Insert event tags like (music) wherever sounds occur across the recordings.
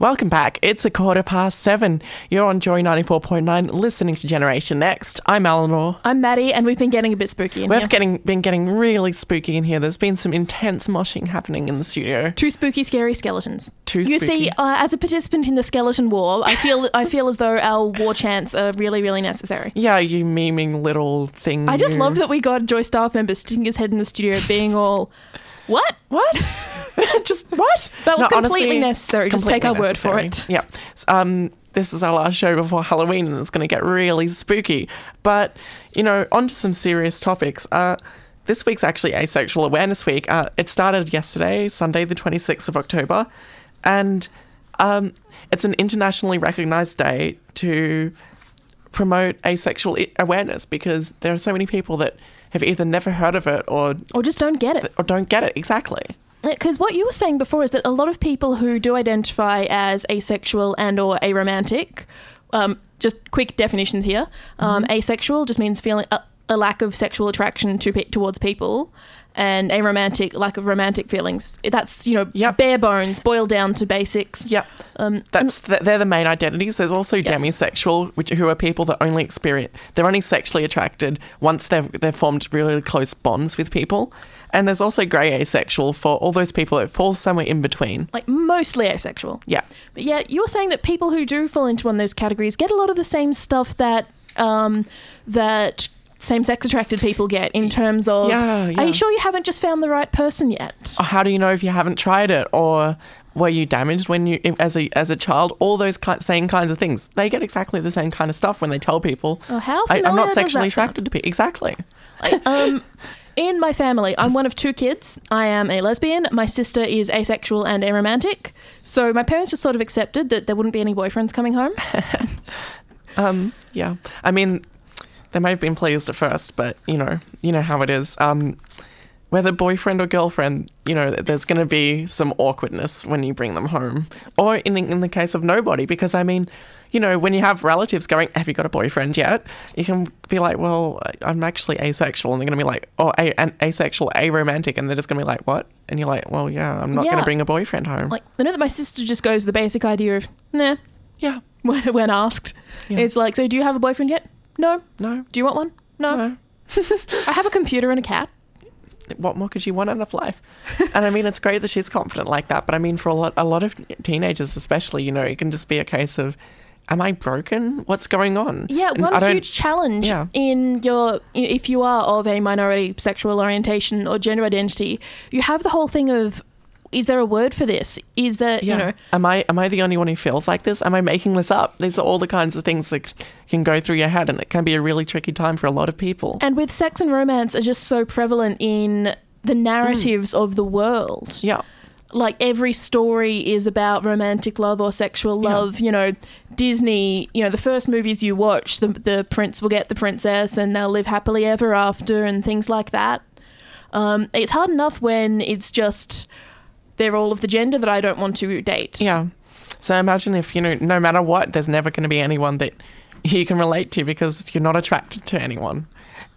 Welcome back. It's a quarter past seven. You're on Joy 94.9 listening to Generation Next. I'm Eleanor. I'm Maddie, and we've been getting a bit spooky in here. We've here. getting, been getting really spooky in here. There's been some intense moshing happening in the studio. Two spooky, scary skeletons. Spooky. You spooky. see, uh, as a participant in the skeleton war, I feel I feel as though our war chants are really, really necessary. Yeah, you memeing little thing. I just love that we got Joy staff member sticking his head in the studio, being all, "What?" What? (laughs) (laughs) just what? That was No, completely honestly, necessary. Just take our word for it. Yeah. Um, this is our last show before Halloween, and it's going to get really spooky. But you know, on to some serious topics. Uh, this week's actually Asexual Awareness Week. Uh, it started yesterday, Sunday, the twenty sixth of October, and um, it's an internationally recognised day to promote asexual awareness because there are so many people that have either never heard of it or Or just don't get it. or don't get it exactly. Because what you were saying before is that a lot of people who do identify as asexual and or aromantic, um, just quick definitions here. Um, Mm-hmm. Asexual just means feeling a, a lack of sexual attraction to pe- towards people, and aromantic lack of romantic feelings. That's you know Yep. bare bones, boiled down to basics. Yep. Um, That's th- they're the main identities. There's also Yes. demisexual, which who are people that only experience they're only sexually attracted once they've they've formed really close bonds with people. And there's also grey asexual for all those people that fall somewhere in between. like mostly asexual. Yeah. But yeah, you're saying that people who do fall into one of those categories get a lot of the same stuff that um, that same-sex attracted people get in terms of. Yeah, yeah. Are you sure you haven't just found the right person yet? Or How do you know if you haven't tried it or were you damaged when you as a as a child? All those ki- same kinds of things. They get exactly the same kind of stuff when they tell people. Oh, how I, I'm not sexually that sound? attracted to people. Exactly. Like, um, in my family, I'm one of two kids. I am a lesbian. My sister is asexual and aromantic. So my parents just sort of accepted that there wouldn't be any boyfriends coming home. (laughs) Um, yeah. I mean, they may have been pleased at first, but you know, you know how it is. Um, whether boyfriend or girlfriend, you know, there's going to be some awkwardness when you bring them home, or in in the case of nobody, because I mean, you know, when you have relatives going, "Have you got a boyfriend yet?" You can be like, "Well, I'm actually asexual," and they're going to be like, "Oh, a- an asexual, aromantic," and they're just going to be like, "What?" And you're like, "Well, yeah, I'm not going to bring a boyfriend home." Like I know that my sister just goes with the basic idea of nah yeah, (laughs) when, when asked. Yeah. It's like, so do you have a boyfriend yet? No. no, Do you want one? No. no. (laughs) I have a computer and a cat. what more could you want out of life? and I mean, it's great that she's confident like that. But I mean, for a lot, a lot of teenagers, especially, you know, it can just be a case of, am I broken? What's going on? Yeah, And one huge challenge Yeah. in your if you are of a minority sexual orientation or gender identity, you have the whole thing of is there a word for this? Is there Yeah. you know am I am I the only one who feels like this? Am I making this up? These are all the kinds of things that can go through your head, and it can be a really tricky time for a lot of people. and with sex and romance are just so prevalent in the narratives of the world. yeah, like every story is about romantic love or sexual Yeah. love. You know, Disney. You know, the first movies you watch, the the prince will get the princess, and they'll live happily ever after, and things like that. Um, it's hard enough when it's just they're all of the gender that I don't want to date. yeah. So imagine if you know, no matter what, there's never going to be anyone that you can relate to because you're not attracted to anyone.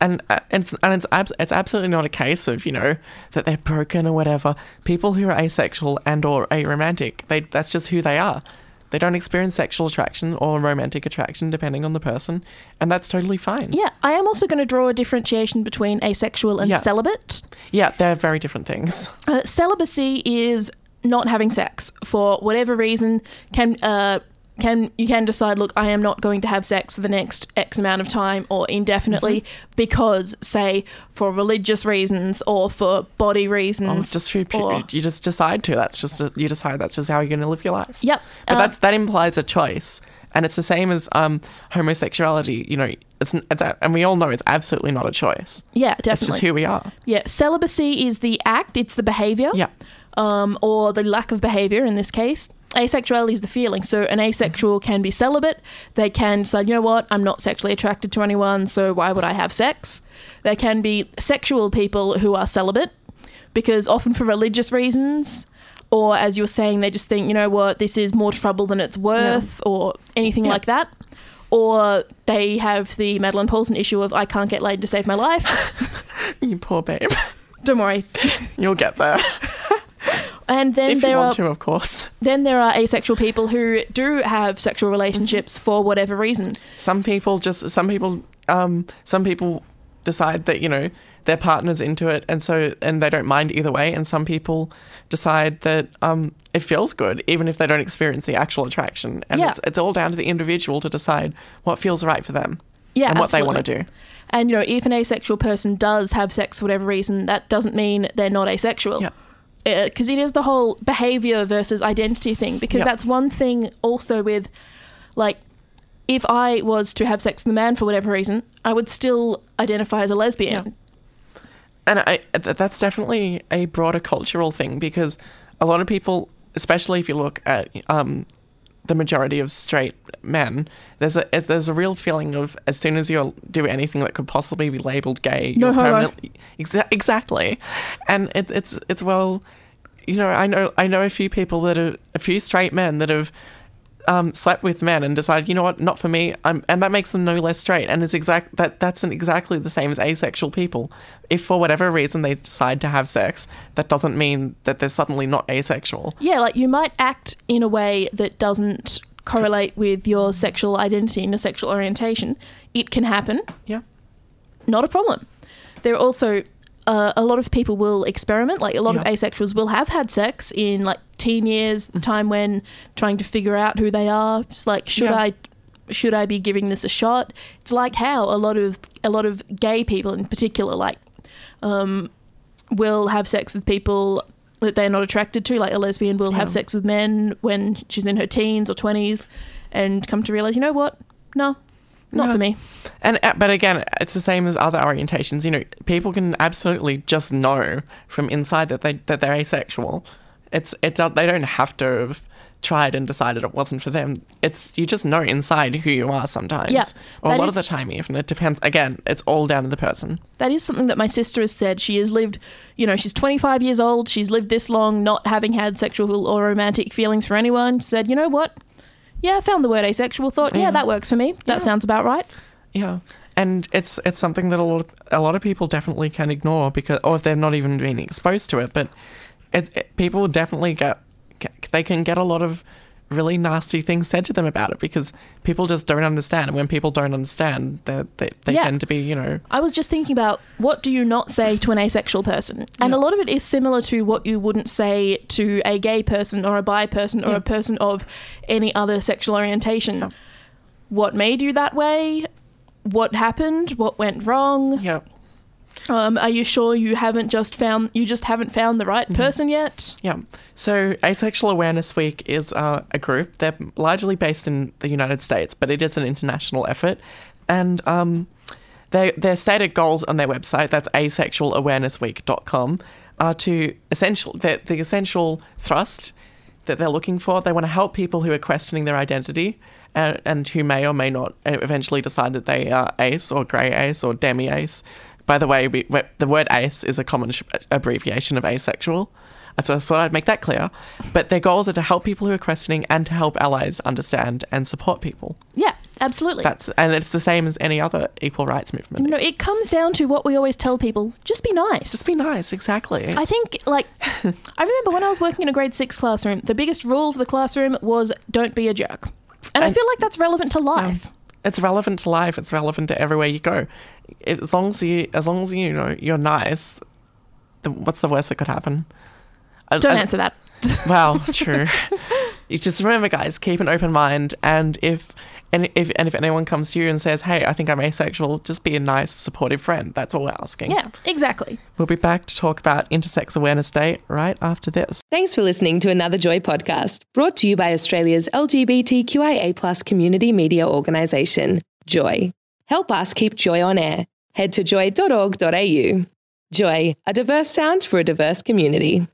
And, uh, and it's and it's abs- it's absolutely not a case of you know that they're broken or whatever. People who are asexual and or aromantic, they that's just who they are. They don't experience sexual attraction or romantic attraction depending on the person, and that's totally fine. Yeah, I am also going to draw a differentiation between asexual and Yeah. celibate. Yeah, they're very different things. Uh, celibacy is not having sex for whatever reason. Can uh, can you can decide? Look, I am not going to have sex for the next X amount of time or indefinitely Mm-hmm. because, say, for religious reasons or for body reasons. Oh, it's just who or- you just decide to. That's just a, you decide. That's just how you're going to live your life. Yep. But uh, that's that implies a choice, and it's the same as um, homosexuality. You know, it's, it's a- and we all know it's absolutely not a choice. yeah, definitely. It's just who we are. yeah, celibacy is the act. It's the behavior. Yeah, um, or the lack of behavior in this case. Asexuality is the feeling. So an asexual can be celibate. They can decide, you know what, I'm not sexually attracted to anyone, so why would I have sex? There can be sexual people who are celibate because often for religious reasons or as you're saying, they just think, you know what, this is more trouble than it's worth, or anything Yeah. like that. Or they have the Madeline Paulson issue of I can't get laid to save my life. (laughs) You poor babe. Don't worry. You'll get there. (laughs) And then if you there are want to, of course. (laughs) then there are asexual people who do have sexual relationships for whatever reason. Some people just some people um some people decide that, you know, their partner's into it and so and they don't mind either way and some people decide that um it feels good even if they don't experience the actual attraction and Yeah. it's it's all down to the individual to decide what feels right for them Yeah, and what they want to do. And you know, if an asexual person does have sex for whatever reason, that doesn't mean they're not asexual. Yeah. Because it is the whole behavior versus identity thing. Because Yeah. that's one thing also with, like, if I was to have sex with a man for whatever reason, I would still identify as a lesbian. And I, th- that's definitely a broader cultural thing because a lot of people, especially if you look at um, the majority of straight men, there's a there's a real feeling of as soon as you do anything that could possibly be labeled gay, No you're permanently exa- exactly, and it, it's it's well, you know, I know I know a few people that are a few straight men that have um, slept with men and decided, you know what, not for me, um, and that makes them no less straight. And it's exact that that's an, exactly the same as asexual people. If for whatever reason they decide to have sex, that doesn't mean that they're suddenly not asexual. Yeah, like you might act in a way that doesn't correlate with your sexual identity and your sexual orientation. It can happen. Yeah, not a problem. There are also uh, a lot of people will experiment. Like a lot of asexuals will have had sex in like teen years, time when trying to figure out who they are. Just like should Yeah. I should I be giving this a shot? It's like how a lot of a lot of gay people in particular like um, will have sex with people that they're not attracted to. Like a lesbian will have sex with men when she's in her teens or twenties, and come to realize, you know what? No, not No. for me. and uh, but again, it's the same as other orientations. You know, people can absolutely just know from inside that they that they're asexual. It's it they don't have to have tried and decided it wasn't for them. It's you just know inside who you are sometimes. Yeah, or a lot of the time even. It depends. Again, it's all down to the person. that is something that my sister has said. She has lived, you know, she's 25 years old. She's lived this long not having had sexual or romantic feelings for anyone. She said, you know what? Yeah, I found the word asexual. Thought, yeah, Yeah. that works for me. That Yeah. sounds about right. Yeah, and it's it's something that a lot of, a lot of people definitely can ignore because, or if they've not even been exposed to it, but it, it, people definitely get they can get a lot of really nasty things said to them about it because people just don't understand, and when people don't understand, they they, Yeah. tend to be you know I was just thinking about what do you not say to an asexual person? And a lot of it is similar to what you wouldn't say to a gay person or a bi person or Yeah. a person of any other sexual orientation. Yeah. What made you that way? What happened? What went wrong? yeah Um, are you sure you haven't just found you just haven't found the right person yet? Yeah. So, Asexual Awareness Week is uh, a group. They're largely based in the United States, but it is an international effort. And um, they, their stated goals on their website, that's asexualawarenessweek.com, are to essential, the, the essential thrust that they're looking for. They want to help people who are questioning their identity and, and who may or may not eventually decide that they are ace or grey ace or demi ace. By the way, we, the word ace is a common sh- abbreviation of asexual. I thought, thought I'd make that clear. But their goals are to help people who are questioning and to help allies understand and support people. Yeah, absolutely. That's and it's the same as any other equal rights movement. know, it comes down to what we always tell people: just be nice. Just be nice, exactly. I think, like, (laughs) I remember when I was working in a grade six classroom, the biggest rule for the classroom was don't be a jerk. And, I feel like that's relevant to life. It's relevant to life. It's relevant to everywhere you go. It- As long as you, as long as you know you're nice, the, what's the worst that could happen? Don't uh, answer that. Well, (laughs) true. you just remember, guys, keep an open mind, and if and if and if anyone comes to you and says, "Hey, I think I'm asexual," just be a nice, supportive friend. That's all we're asking. Yeah, exactly. We'll be back to talk about Intersex Awareness Day right after this. Thanks for listening to another Joy podcast, brought to you by Australia's LGBTQIA plus community media organisation, Joy. Help us keep Joy on air. Head to joy.org.au. Joy, a diverse sound for a diverse community.